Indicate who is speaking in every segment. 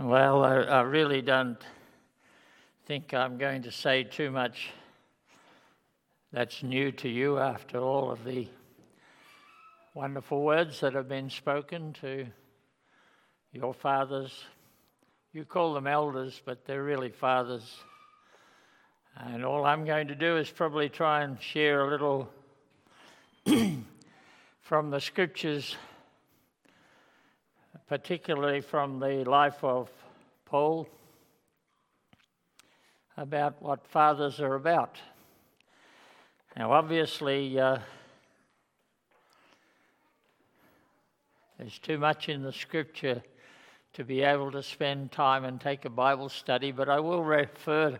Speaker 1: Well, I, I, really don't think I'm going to say too much that's new to you after all of the wonderful words that have been spoken to your fathers. You call them elders, but they're really fathers. And all I'm going to do is probably try and share a little from the scriptures particularly from the life of Paul, about what fathers are about. Now, obviously, uh, there's too much in the scripture to be able to spend time and take a Bible study, but I will refer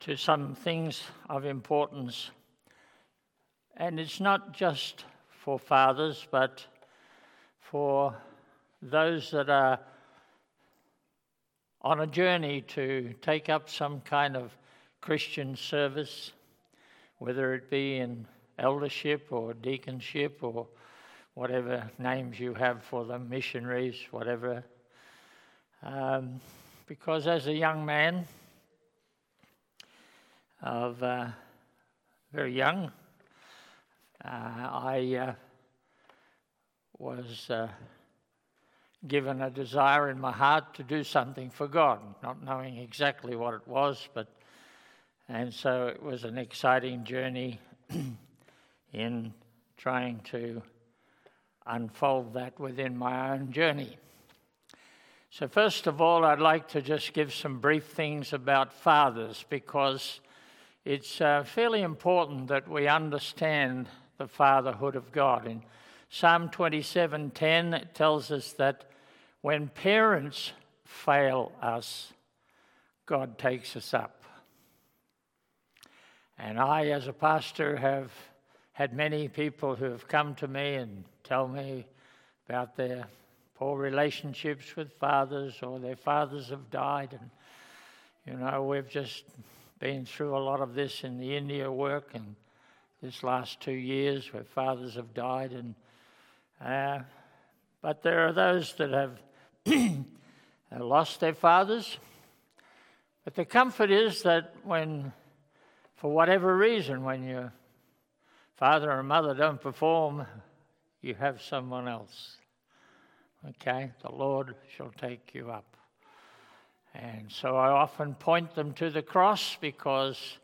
Speaker 1: to some things of importance. And it's not just for fathers, but for those that are on a journey to take up some kind of Christian service, whether it be in eldership or deaconship or whatever names you have for them, missionaries, whatever. Um, because as a young man, of uh, very young, uh, I uh, was uh, given a desire in my heart to do something for God, not knowing exactly what it was, but and so it was an exciting journey in trying to unfold that within my own journey. So, first of all, I'd like to just give some brief things about fathers because it's uh, fairly important that we understand the fatherhood of God. In Psalm 27:10 it tells us that when parents fail us, God takes us up. And I, as a pastor, have had many people who have come to me and tell me about their poor relationships with fathers or their fathers have died. And, you know, we've just been through a lot of this in the India work and this last two years where fathers have died. And, uh, but there are those that have lost their fathers. But the comfort is that when, for whatever reason, when your father or mother don't perform, you have someone else. Okay? The Lord shall take you up. And so I often point them to the cross because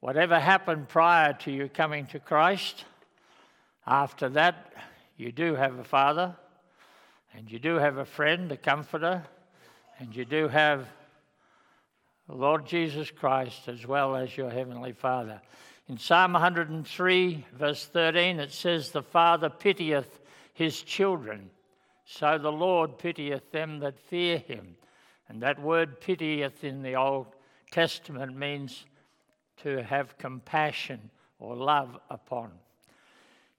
Speaker 1: whatever happened prior to you coming to Christ, after that, you do have a father and you do have a friend, a comforter, and you do have Lord Jesus Christ as well as your Heavenly Father. In Psalm 103, verse 13, it says, The Father pitieth his children, so the Lord pitieth them that fear him. And that word pitieth in the Old Testament means to have compassion or love upon.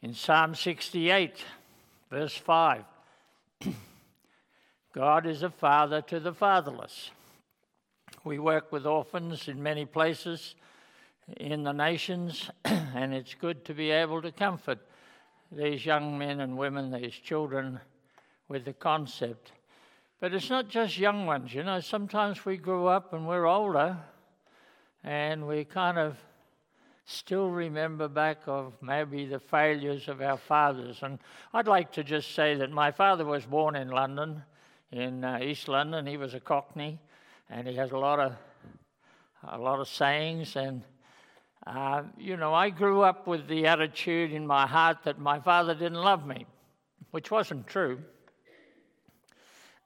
Speaker 1: In Psalm 68, verse 5, God is a father to the fatherless. We work with orphans in many places in the nations, and it's good to be able to comfort these young men and women, these children, with the concept. But it's not just young ones, you know, sometimes we grow up and we're older and we kind of still remember back of maybe the failures of our fathers. And I'd like to just say that my father was born in London, in uh, East London. He was a Cockney, and he has a lot of a lot of sayings. And uh, you know, I grew up with the attitude in my heart that my father didn't love me, which wasn't true.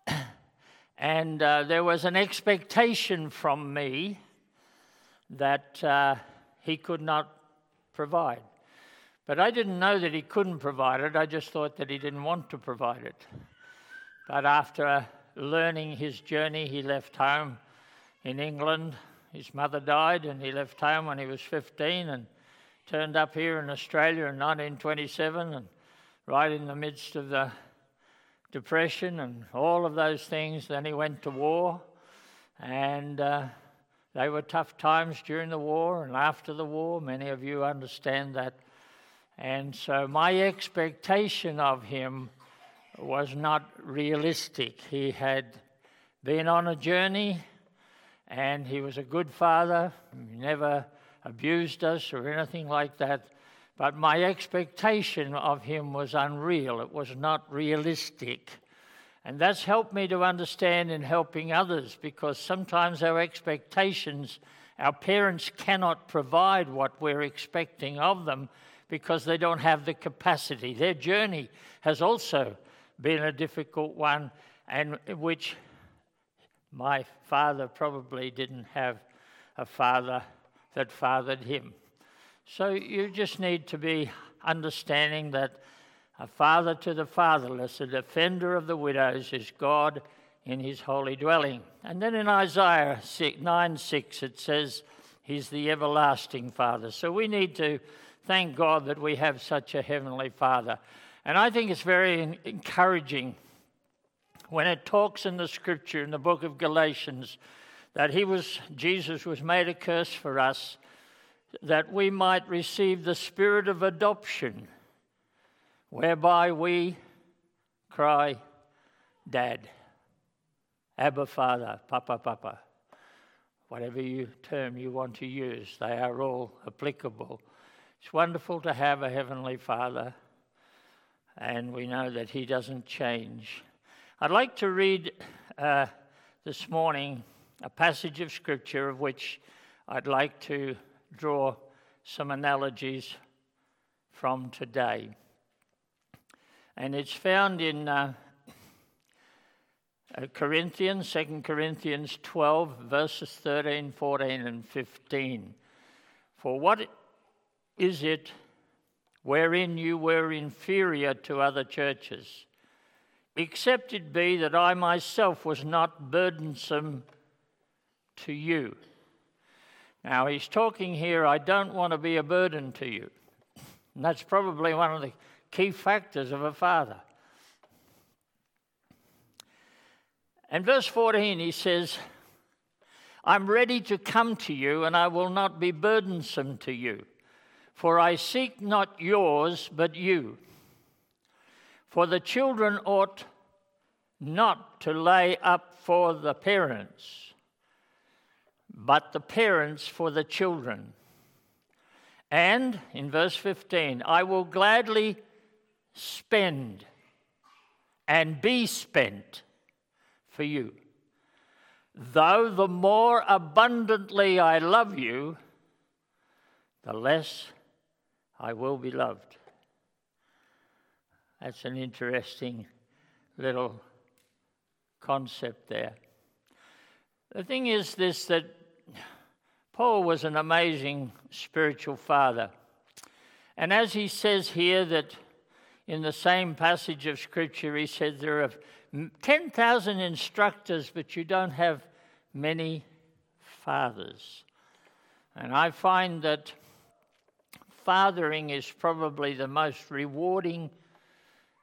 Speaker 1: and uh, there was an expectation from me that uh, he could not provide. But I didn't know that he couldn't provide it, I just thought that he didn't want to provide it. But after learning his journey, he left home in England. His mother died, and he left home when he was 15 and turned up here in Australia in 1927, and right in the midst of the depression and all of those things. Then he went to war, and uh, they were tough times during the war and after the war. Many of you understand that. And so my expectation of him was not realistic. He had been on a journey, and he was a good father. He never abused us or anything like that. But my expectation of him was unreal, it was not realistic. And that's helped me to understand in helping others because sometimes our expectations, our parents cannot provide what we're expecting of them because they don't have the capacity. Their journey has also been a difficult one, and which my father probably didn't have a father that fathered him. So you just need to be understanding that a father to the fatherless, a defender of the widows, is God in his holy dwelling. And then in Isaiah 9 6, it says, He's the everlasting Father. So we need to thank God that we have such a heavenly Father. And I think it's very encouraging when it talks in the scripture in the book of Galatians that he was Jesus was made a curse for us that we might receive the spirit of adoption whereby we cry dad abba father papa papa. Whatever you term you want to use they are all applicable. It's wonderful to have a heavenly father and we know that he doesn't change. I'd like to read uh, this morning a passage of scripture of which I'd like to draw some analogies from today. And it's found in uh, uh Corinthians, 2 Corinthians 12, verses 13, 14, and 15. For what is it wherein you were inferior to other churches? Except it be that I myself was not burdensome to you. Now, he's talking here, I don't want to be a burden to you. And that's probably one of the key factors of a father. And verse 14, he says, I'm ready to come to you, and I will not be burdensome to you. For I seek not yours, but you. For the children ought not to lay up for the parents but the parents for the children. And in verse 15, I will gladly spend and be spent for you. Though the more abundantly I love you, the less I will be loved. That's an interesting little concept there. The thing is this that Paul was an amazing spiritual father. And as he says here, that in the same passage of Scripture, he said there are 10,000 instructors, but you don't have many fathers. And I find that fathering is probably the most rewarding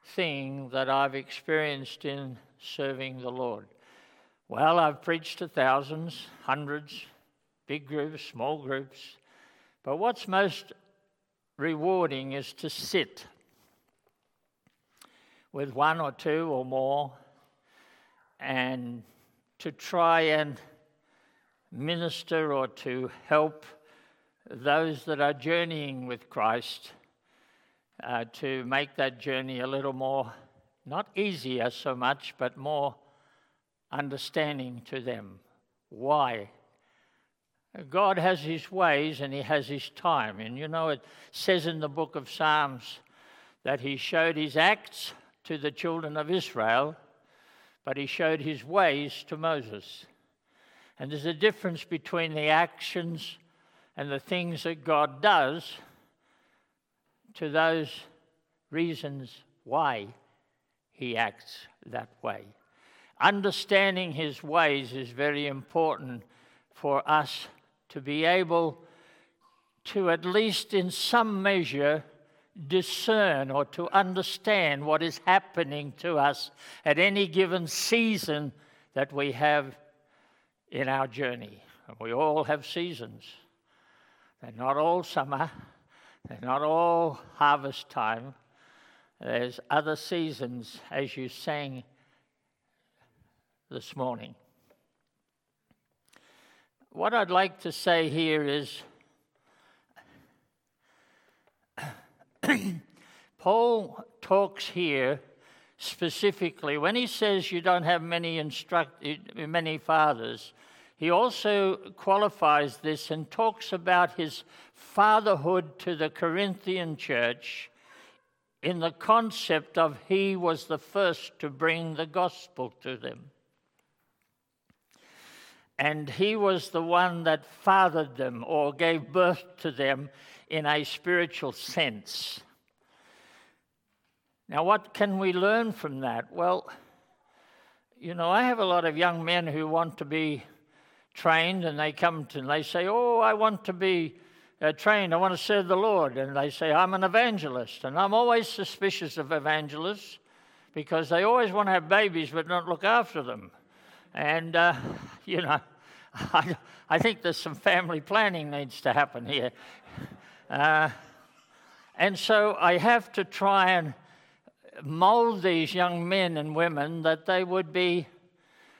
Speaker 1: thing that I've experienced in serving the Lord. Well, I've preached to thousands, hundreds, big groups, small groups. But what's most rewarding is to sit with one or two or more and to try and minister or to help those that are journeying with Christ uh, to make that journey a little more, not easier so much, but more understanding to them. Why God has his ways and he has his time. And you know, it says in the book of Psalms that he showed his acts to the children of Israel, but he showed his ways to Moses. And there's a difference between the actions and the things that God does to those reasons why he acts that way. Understanding his ways is very important for us to be able to, at least in some measure, discern or to understand what is happening to us at any given season that we have in our journey. We all have seasons. They're not all summer, they're not all harvest time. There's other seasons, as you sang this morning. what I'd like to say here is Paul talks here specifically when he says you don't have many instruct many fathers he also qualifies this and talks about his fatherhood to the Corinthian church in the concept of he was the first to bring the gospel to them. And he was the one that fathered them or gave birth to them in a spiritual sense. Now, what can we learn from that? Well, you know, I have a lot of young men who want to be trained and they come to and they say, Oh, I want to be uh, trained, I want to serve the Lord. And they say, I'm an evangelist. And I'm always suspicious of evangelists because they always want to have babies but not look after them. And, uh, you know, I, I, think there's some family planning needs to happen here. Uh, and so I have to try and mold these young men and women that they would be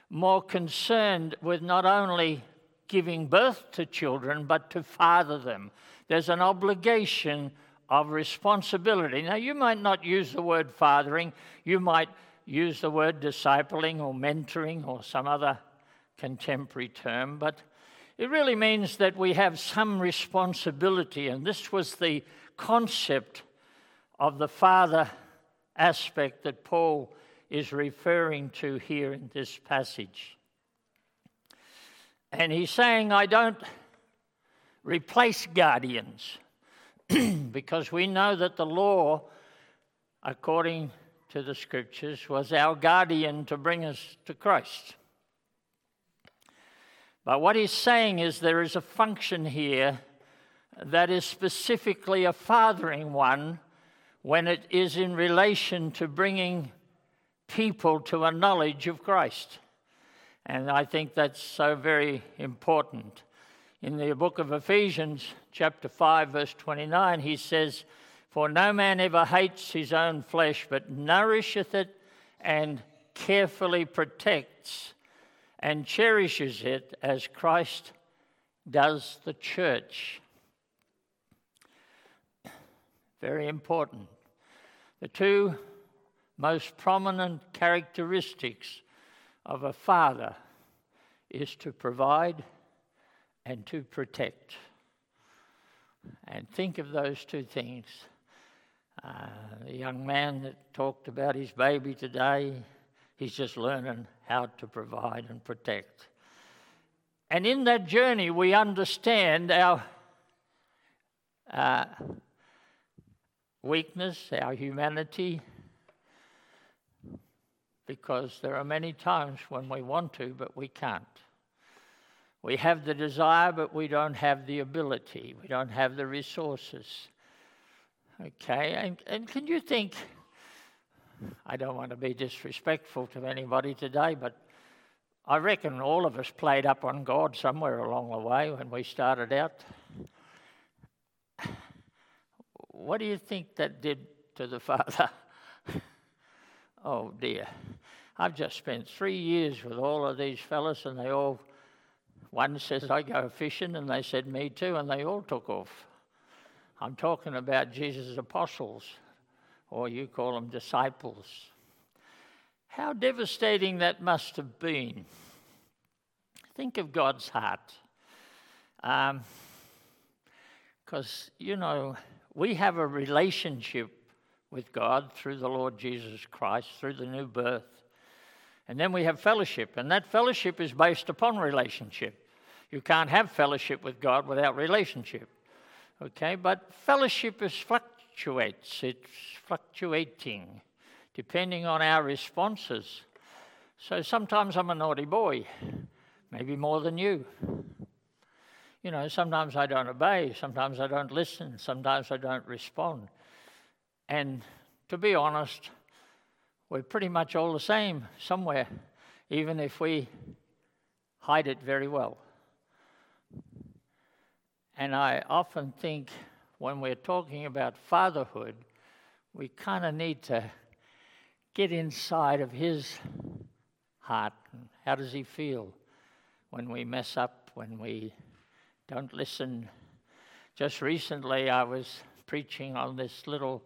Speaker 1: more concerned with not only giving birth to children, but to father them. There's an obligation of responsibility. Now, you might not use the word fathering, you might use the word discipling or mentoring or some other contemporary term, but it really means that we have some responsibility, and this was the concept of the father aspect that Paul is referring to here in this passage. And he's saying, I don't replace guardians because we know that the law, according to the scriptures, was our guardian to bring us to Christ. But what he's saying is there is a function here that is specifically a fathering one when it is in relation to bringing people to a knowledge of Christ. And I think that's so very important. In the book of Ephesians, chapter 5, verse 29, he says, For no man ever hates his own flesh, but nourisheth it and carefully protects and cherishes it as Christ does the church. Very important. The two most prominent characteristics of a father is to provide and to protect. And think of those two things. Uh, the young man that talked about his baby today, he's just learning how to provide and protect. And in that journey, we understand our uh, weakness, our humanity, because there are many times when we want to, but we can't. We have the desire, but we don't have the ability, we don't have the resources. Okay, and, and can you think? I don't want to be disrespectful to anybody today, but I reckon all of us played up on God somewhere along the way when we started out. What do you think that did to the Father? oh dear. I've just spent three years with all of these fellas, and they all, one says, I go fishing, and they said, Me too, and they all took off. I'm talking about Jesus' apostles, or you call them disciples. How devastating that must have been. Think of God's heart. Because, um, you know, we have a relationship with God through the Lord Jesus Christ, through the new birth. And then we have fellowship, and that fellowship is based upon relationship. You can't have fellowship with God without relationship. Okay, but fellowship is fluctuates, it's fluctuating depending on our responses. So sometimes I'm a naughty boy, maybe more than you. You know, sometimes I don't obey, sometimes I don't listen, sometimes I don't respond. And to be honest, we're pretty much all the same somewhere, even if we hide it very well. And I often think when we're talking about fatherhood, we kind of need to get inside of his heart. How does he feel when we mess up, when we don't listen. Just recently, I was preaching on this little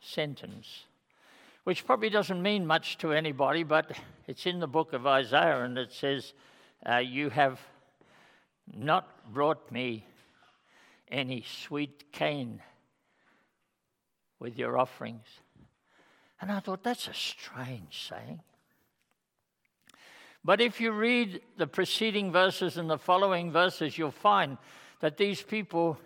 Speaker 1: sentence, which probably doesn't mean much to anybody, but it's in the book of Isaiah, and it says, uh, You have not brought me any sweet cane with your offerings. And I thought, that's a strange saying. But if you read the preceding verses and the following verses, you'll find that these people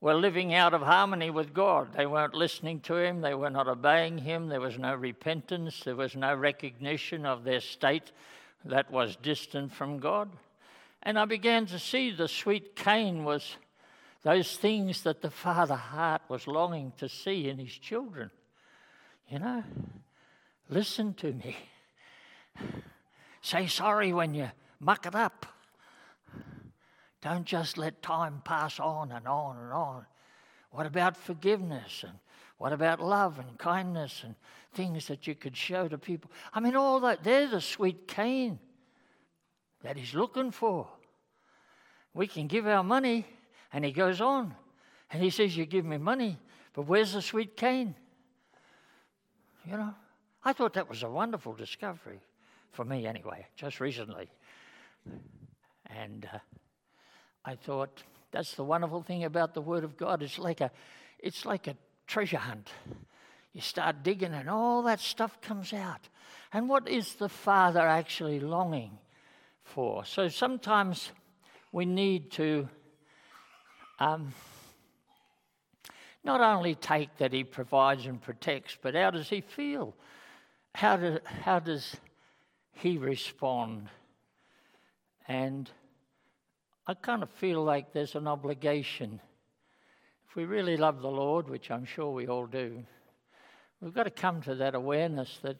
Speaker 1: were living out of harmony with God. They weren't listening to Him, they were not obeying Him, there was no repentance, there was no recognition of their state that was distant from God. And I began to see the sweet cane was those things that the Father heart was longing to see in His children. You know, listen to me. Say sorry when you muck it up. Don't just let time pass on and on and on. What about forgiveness and what about love and kindness and things that you could show to people? I mean, all that, they're the sweet cane that he's looking for. We can give our money, and he goes on. And he says, You give me money, but where's the sweet cane? You know, I thought that was a wonderful discovery for me, anyway, just recently. And uh, I thought that's the wonderful thing about the Word of God. It's like a, it's like a treasure hunt. You start digging, and all that stuff comes out. And what is the Father actually longing for? So sometimes we need to um, not only take that he provides and protects, but how does he feel? How, do, how does he respond? And I kind of feel like there's an obligation. If we really love the Lord, which I'm sure we all do, we've got to come to that awareness that,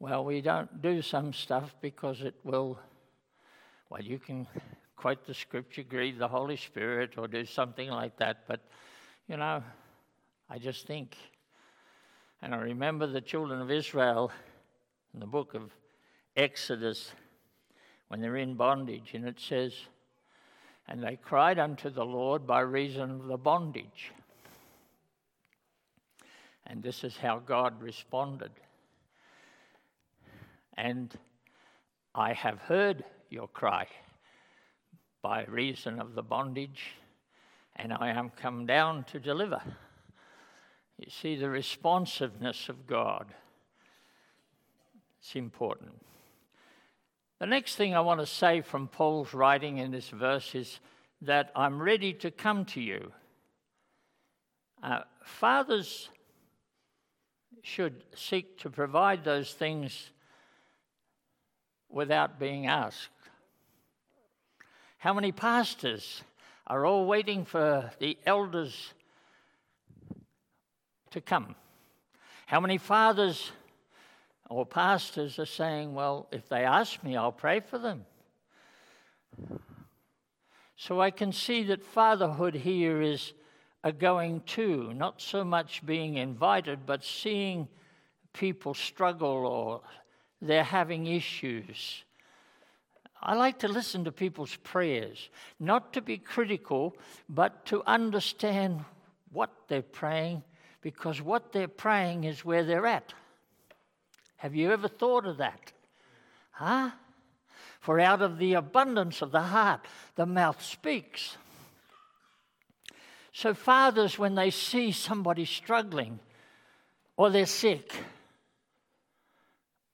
Speaker 1: well, we don't do some stuff because it will, well, you can quote the scripture, grieve the Holy Spirit, or do something like that, but you know, I just think, and I remember the children of Israel in the book of Exodus when they're in bondage, and it says, and they cried unto the Lord by reason of the bondage. And this is how God responded. And I have heard your cry by reason of the bondage and I am come down to deliver. You see, the responsiveness of God. It's important. The next thing I want to say from Paul's writing in this verse is that I'm ready to come to you. Uh, fathers should seek to provide those things without being asked. How many pastors are all waiting for the elders to come. How many fathers or pastors are saying, Well, if they ask me, I'll pray for them? So I can see that fatherhood here is a going to, not so much being invited, but seeing people struggle or they're having issues I like to listen to people's prayers, not to be critical, but to understand what they're praying, because what they're praying is where they're at. Have you ever thought of that? Huh? For out of the abundance of the heart, the mouth speaks. So, fathers, when they see somebody struggling or they're sick,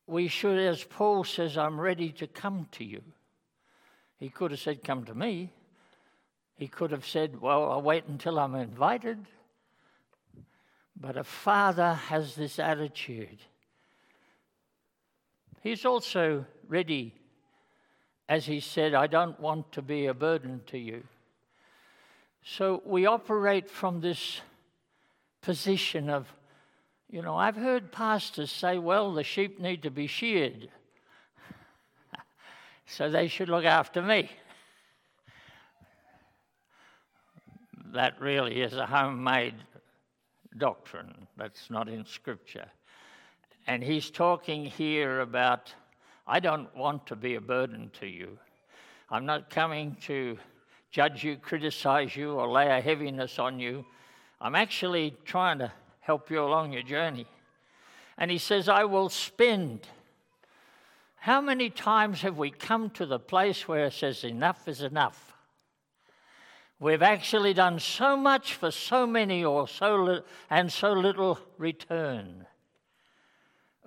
Speaker 1: we should, as Paul says, I'm ready to come to you. He could have said, Come to me. He could have said, Well, I'll wait until I'm invited. But a father has this attitude. He's also ready, as he said, I don't want to be a burden to you. So we operate from this position of you know, I've heard pastors say, well, the sheep need to be sheared, so they should look after me. That really is a homemade doctrine. That's not in Scripture. And he's talking here about I don't want to be a burden to you. I'm not coming to judge you, criticize you, or lay a heaviness on you. I'm actually trying to help you along your journey. And he says, I will spend. How many times have we come to the place where it says, enough is enough? We've actually done so much for so many or so li- and so little return.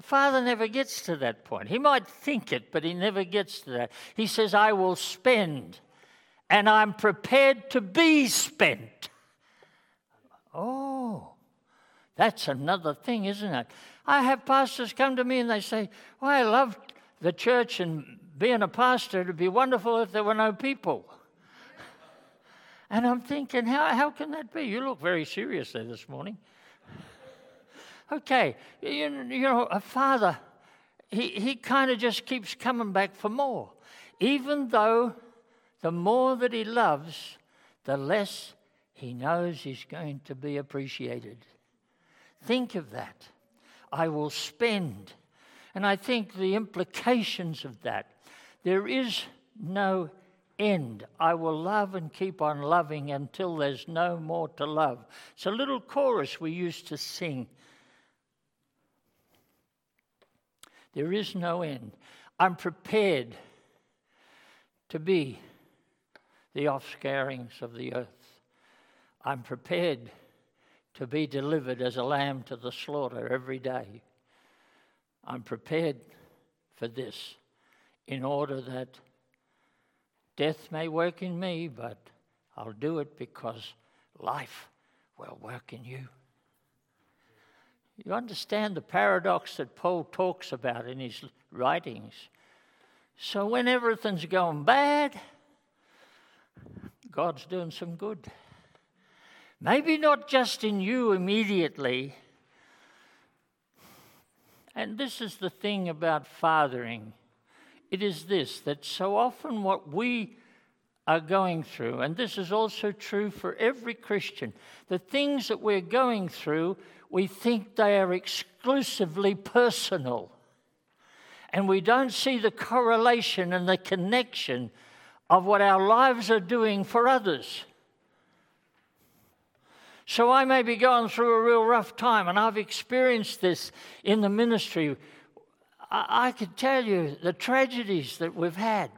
Speaker 1: Father never gets to that point. He might think it, but he never gets to that. He says, I will spend, and I'm prepared to be spent. Oh, that's another thing, isn't it? I have pastors come to me and they say, Well, I love the church and being a pastor. It'd be wonderful if there were no people. And I'm thinking, how, how can that be? You look very serious there this morning. Okay, you, you know, a father, he, he kind of just keeps coming back for more. Even though the more that he loves, the less he knows he's going to be appreciated. Think of that. I will spend. And I think the implications of that, there is no end. I will love and keep on loving until there's no more to love. It's a little chorus we used to sing. There is no end. I'm prepared to be the offscourings of the earth. I'm prepared to be delivered as a lamb to the slaughter every day. I'm prepared for this in order that death may work in me, but I'll do it because life will work in you. You understand the paradox that Paul talks about in his writings. So when everything's going bad, God's doing some good. Maybe not just in you immediately. And this is the thing about fathering it is this that so often what we are going through, and this is also true for every Christian, the things that we're going through, we think they are exclusively personal. And we don't see the correlation and the connection of what our lives are doing for others. So I may be going through a real rough time, and I've experienced this in the ministry. I, I could tell you the tragedies that we've had.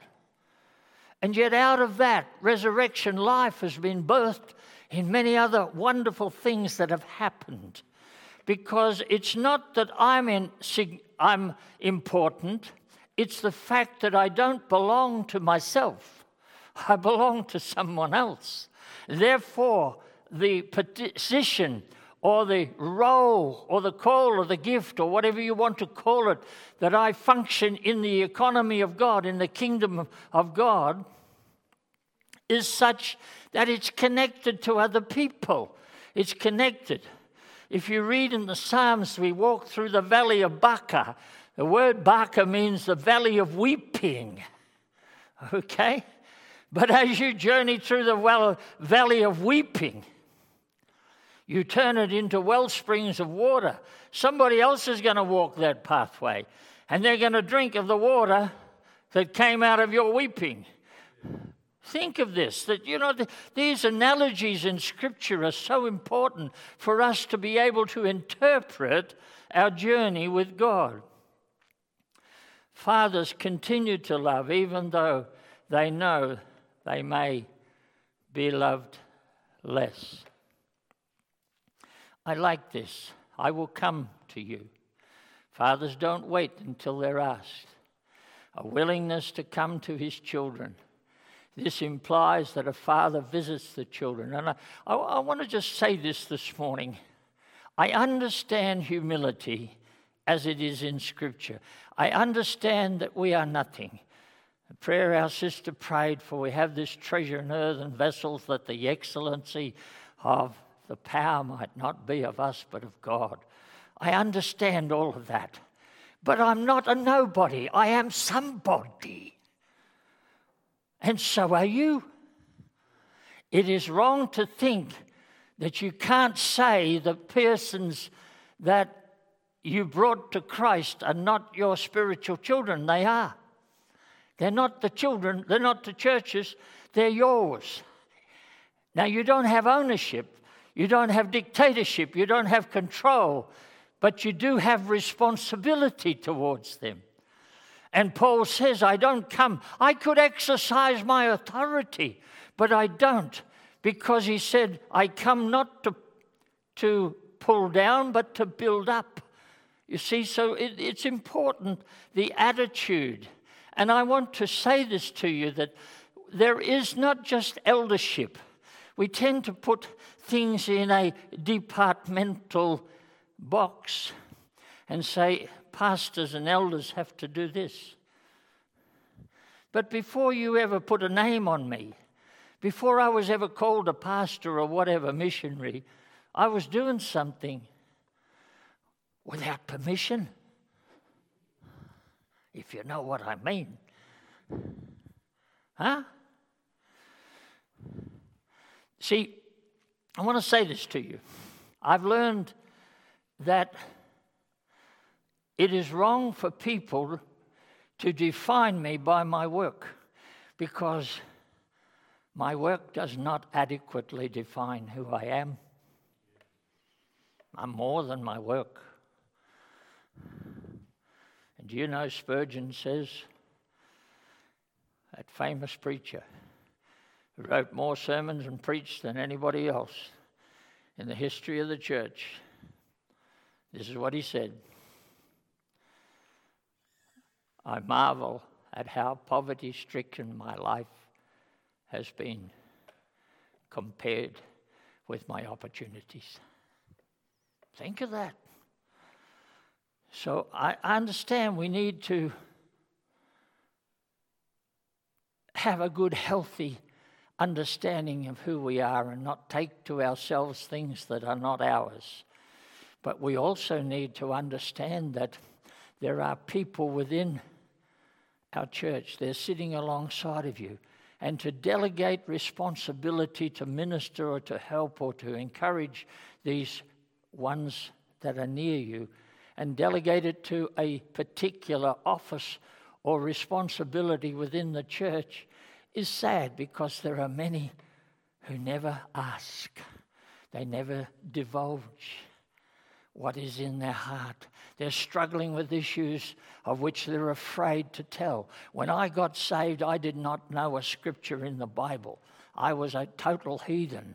Speaker 1: And yet, out of that, resurrection life has been birthed in many other wonderful things that have happened. Because it's not that I'm, in, I'm important, it's the fact that I don't belong to myself, I belong to someone else. Therefore, the position or the role or the call or the gift or whatever you want to call it that I function in the economy of God, in the kingdom of God, is such that it's connected to other people. It's connected. If you read in the Psalms, we walk through the valley of Baca. The word Baca means the valley of weeping. Okay? But as you journey through the valley of weeping, you turn it into well springs of water. Somebody else is going to walk that pathway, and they're going to drink of the water that came out of your weeping. Think of this that, you know, the, these analogies in Scripture are so important for us to be able to interpret our journey with God. Fathers continue to love even though they know they may be loved less. I like this. I will come to you. Fathers don't wait until they're asked. A willingness to come to his children. This implies that a father visits the children. And I, I, I want to just say this this morning. I understand humility as it is in Scripture. I understand that we are nothing. The prayer our sister prayed for, we have this treasure in earthen vessels that the excellency of the power might not be of us, but of God. I understand all of that. But I'm not a nobody, I am somebody. And so are you. It is wrong to think that you can't say the persons that you brought to Christ are not your spiritual children. They are. They're not the children, they're not the churches, they're yours. Now, you don't have ownership, you don't have dictatorship, you don't have control, but you do have responsibility towards them. And Paul says, I don't come, I could exercise my authority, but I don't, because he said, I come not to, to pull down, but to build up. You see, so it, it's important the attitude. And I want to say this to you that there is not just eldership. We tend to put things in a departmental box and say, pastors and elders have to do this. But before you ever put a name on me, before I was ever called a pastor or whatever missionary, I was doing something without permission. If you know what I mean. Huh? See, I want to say this to you. I've learned that it is wrong for people to define me by my work because my work does not adequately define who I am. I'm more than my work. And do you know Spurgeon says, that famous preacher who wrote more sermons and preached than anybody else in the history of the church. This is what he said I marvel at how poverty stricken my life has been compared with my opportunities. Think of that. So I understand we need to have a good, healthy understanding of who we are and not take to ourselves things that are not ours. But we also need to understand that there are people within our church, they're sitting alongside of you. And to delegate responsibility to minister or to help or to encourage these ones that are near you and delegate it to a particular office or responsibility within the church is sad because there are many who never ask, they never divulge what is in their heart. They're struggling with issues of which they're afraid to tell. When I got saved, I did not know a scripture in the Bible. I was a total heathen.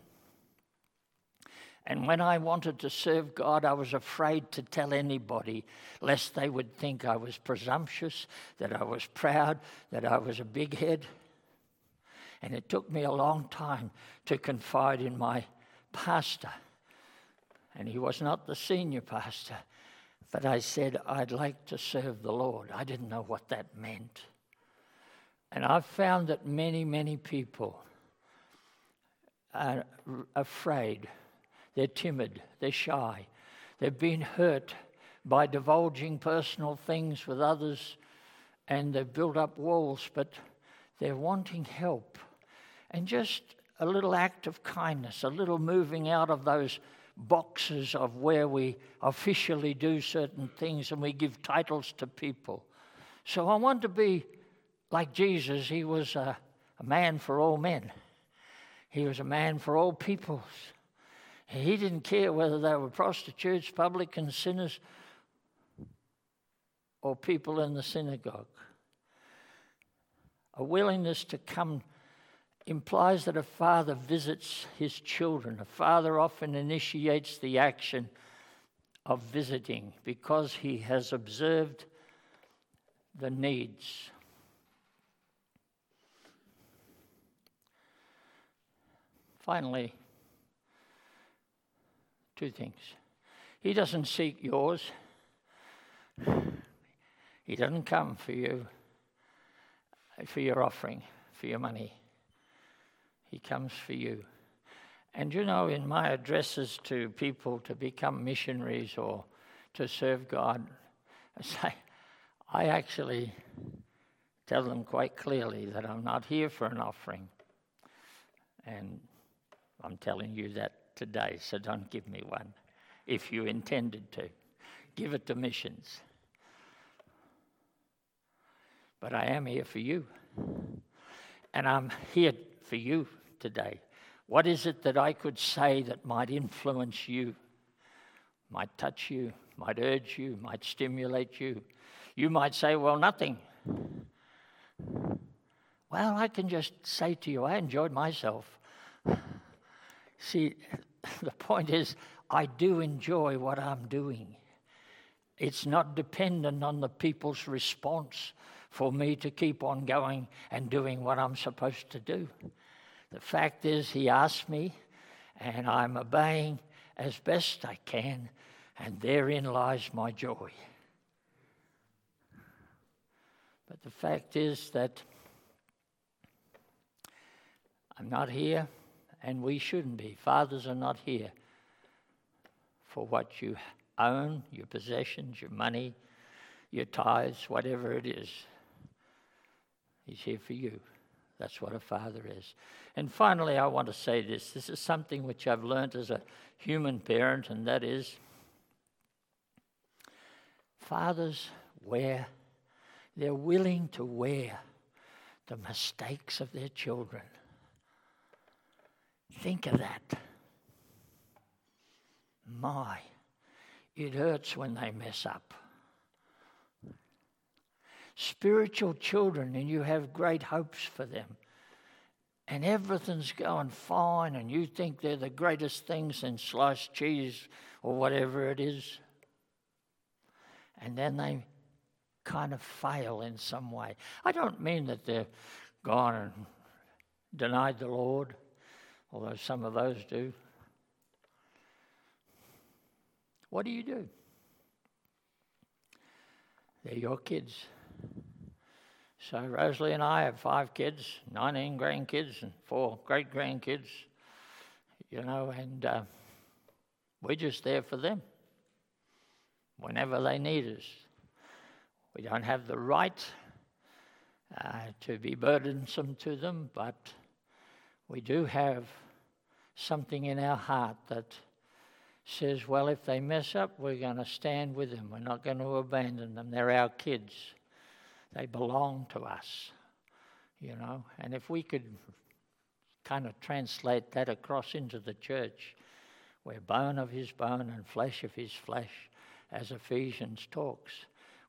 Speaker 1: And when I wanted to serve God, I was afraid to tell anybody, lest they would think I was presumptuous, that I was proud, that I was a big head. And it took me a long time to confide in my pastor. And he was not the senior pastor. But I said, I'd like to serve the Lord. I didn't know what that meant. And I've found that many, many people are afraid they're timid, they're shy, they've been hurt by divulging personal things with others, and they've built up walls, but they're wanting help. And just a little act of kindness, a little moving out of those boxes of where we officially do certain things and we give titles to people. So I want to be like Jesus. He was a, a man for all men, he was a man for all peoples. He didn't care whether they were prostitutes, publicans, sinners, or people in the synagogue. A willingness to come implies that a father visits his children. A father often initiates the action of visiting because he has observed the needs. Finally, Two things. He doesn't seek yours, He doesn't come for you, for your offering, for your money. He comes for you. And you know, in my addresses to people to become missionaries or to serve God, I say, I actually tell them quite clearly that I'm not here for an offering. And I'm telling you that today, so don't give me one if you intended to. give it to missions. But I am here for you. And I'm here for you today. What is it that I could say that might influence you, might touch you, might urge you, might stimulate you? You might say, Well, nothing. Well, I can just say to you, I enjoyed myself. See, the point is, I do enjoy what I'm doing. It's not dependent on the people's response for me to keep on going and doing what I'm supposed to do. The fact is, He asked me, and I'm obeying as best I can, and therein lies my joy. But the fact is that I'm not here, and we shouldn't be. Fathers are not here for what you own, your possessions, your money, your tithes, whatever it is. He's here for you. That's what a father is. And finally, I want to say this. This is something which I've learned as a human parent, and that is fathers wear, they're willing to wear the mistakes of their children. Think of that. My, it hurts when they mess up. Spiritual children, and you have great hopes for them. And everything's going fine, and you think they're the greatest things in sliced cheese or whatever it is. And then they kind of fail in some way. I don't mean that they're gone and denied the Lord, although some of those do. What do you do? They're your kids. So Rosalie and I have five kids, 19 grandkids, and four great grandkids, you know, and uh, we're just there for them whenever they need us. We don't have the right uh, to be burdensome to them, but we do have something in our heart that says, well, if they mess up, we're going to stand with them. We're not going to abandon them. They're our kids, they belong to us, you know. And if we could kind of translate that across into the church, we're bone of his bone and flesh of his flesh, as Ephesians talks.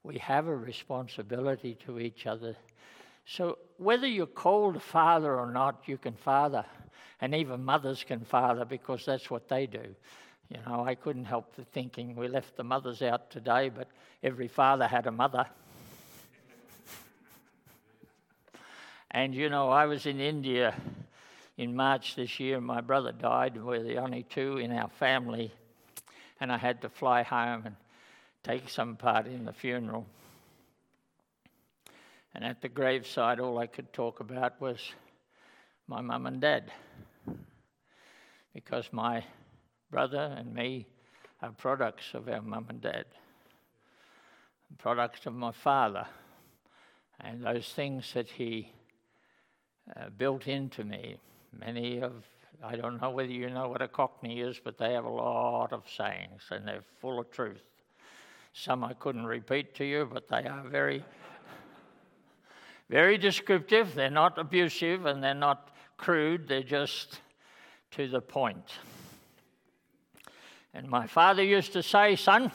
Speaker 1: We have a responsibility to each other. So, whether you're called father or not, you can father. And even mothers can father because that's what they do. You know, I couldn't help thinking we left the mothers out today, but every father had a mother. And you know, I was in India in March this year. My brother died. We're the only two in our family. And I had to fly home and take some part in the funeral. And at the graveside, all I could talk about was my mum and dad. Because my brother and me are products of our mum and dad, products of my father, and those things that he uh, built into me. Many of, I don't know whether you know what a cockney is, but they have a lot of sayings and they're full of truth. Some I couldn't repeat to you, but they are very, very descriptive. They're not abusive and they're not crude, they're just to the point. And my father used to say, Son,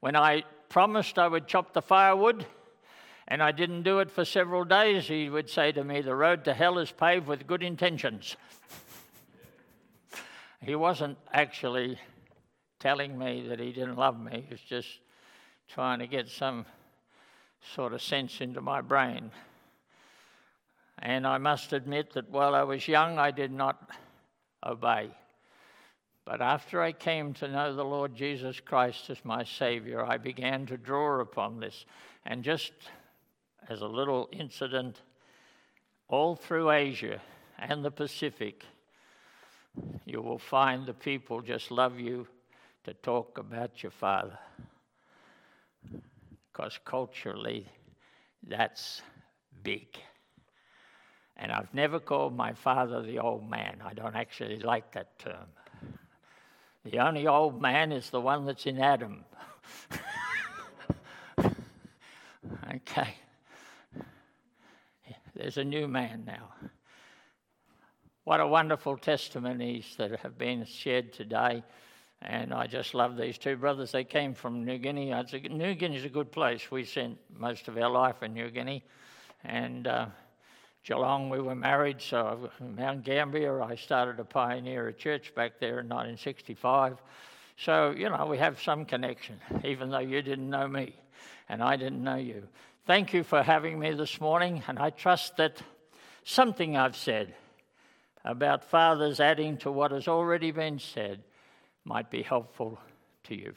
Speaker 1: when I promised I would chop the firewood and I didn't do it for several days, he would say to me, The road to hell is paved with good intentions. he wasn't actually telling me that he didn't love me, he was just trying to get some sort of sense into my brain. And I must admit that while I was young, I did not obey. But after I came to know the Lord Jesus Christ as my Savior, I began to draw upon this. And just as a little incident, all through Asia and the Pacific, you will find the people just love you to talk about your father. Because culturally, that's big. And I've never called my father the old man. I don't actually like that term. The only old man is the one that's in Adam. there's a new man now. What a wonderful testimonies that have been shared today. And I just love these two brothers. They came from New Guinea. New Guinea's a good place. We spent most of our life in New Guinea. And uh, Geelong, we were married. So Mount Gambier, I started to pioneer a church back there in 1965. So, you know, we have some connection, even though you didn't know me and I didn't know you. Thank you for having me this morning. And I trust that something I've said about fathers adding to what has already been said might be helpful to you.